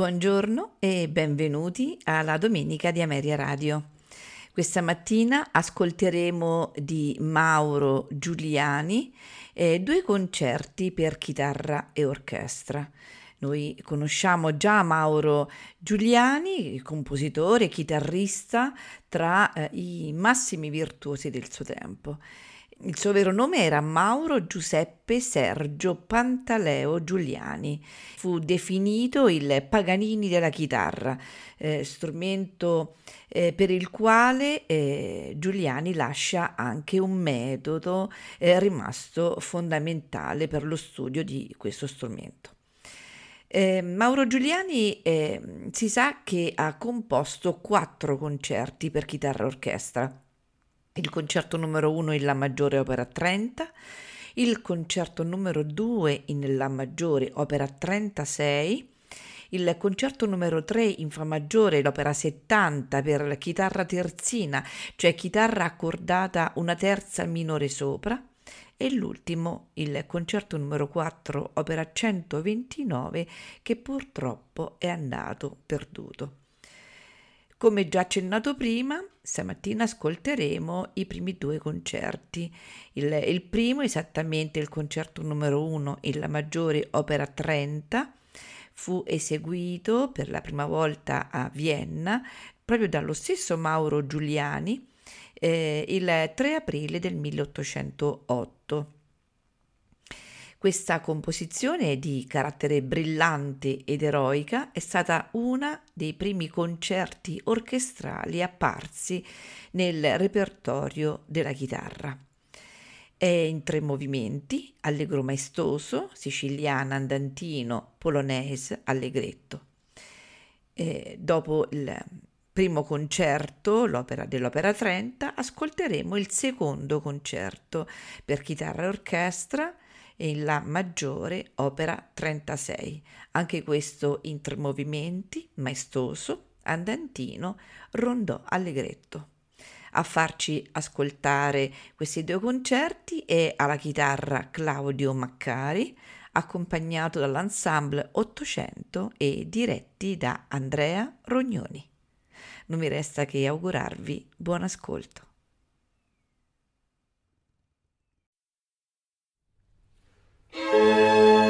Buongiorno e benvenuti alla Domenica di Ameria Radio. Questa mattina ascolteremo di Mauro Giuliani eh, due concerti per chitarra e orchestra. Noi conosciamo già Mauro Giuliani, compositore, chitarrista, tra eh, i massimi virtuosi del suo tempo. Il suo vero nome era Mauro Giuseppe Sergio Pantaleo Giuliani. Fu definito il Paganini della chitarra, eh, strumento eh, per il quale eh, Giuliani lascia anche un metodo eh, rimasto fondamentale per lo studio di questo strumento. Eh, Mauro Giuliani eh, si sa che ha composto quattro concerti per chitarra e orchestra il concerto numero 1 in La maggiore opera 30, il concerto numero 2 in La maggiore opera 36, il concerto numero 3 in Fa maggiore, l'opera 70 per la chitarra terzina, cioè chitarra accordata una terza minore sopra, e l'ultimo, il concerto numero 4, opera 129, che purtroppo è andato perduto. Come già accennato prima, stamattina ascolteremo i primi due concerti. Il, il primo, esattamente il concerto numero 1 in La maggiore opera 30, fu eseguito per la prima volta a Vienna proprio dallo stesso Mauro Giuliani eh, il 3 aprile del 1808. Questa composizione di carattere brillante ed eroica è stata una dei primi concerti orchestrali apparsi nel repertorio della chitarra. È in tre movimenti, allegro maestoso, siciliana, andantino, polonese, allegretto. E dopo il primo concerto, l'opera dell'Opera 30, ascolteremo il secondo concerto per chitarra e orchestra e in La maggiore, opera 36. Anche questo in tre movimenti, maestoso, andantino, rondò allegretto. A farci ascoltare questi due concerti è alla chitarra Claudio Maccari, accompagnato dall'ensemble 800 e diretti da Andrea Rognoni. Non mi resta che augurarvi buon ascolto. Música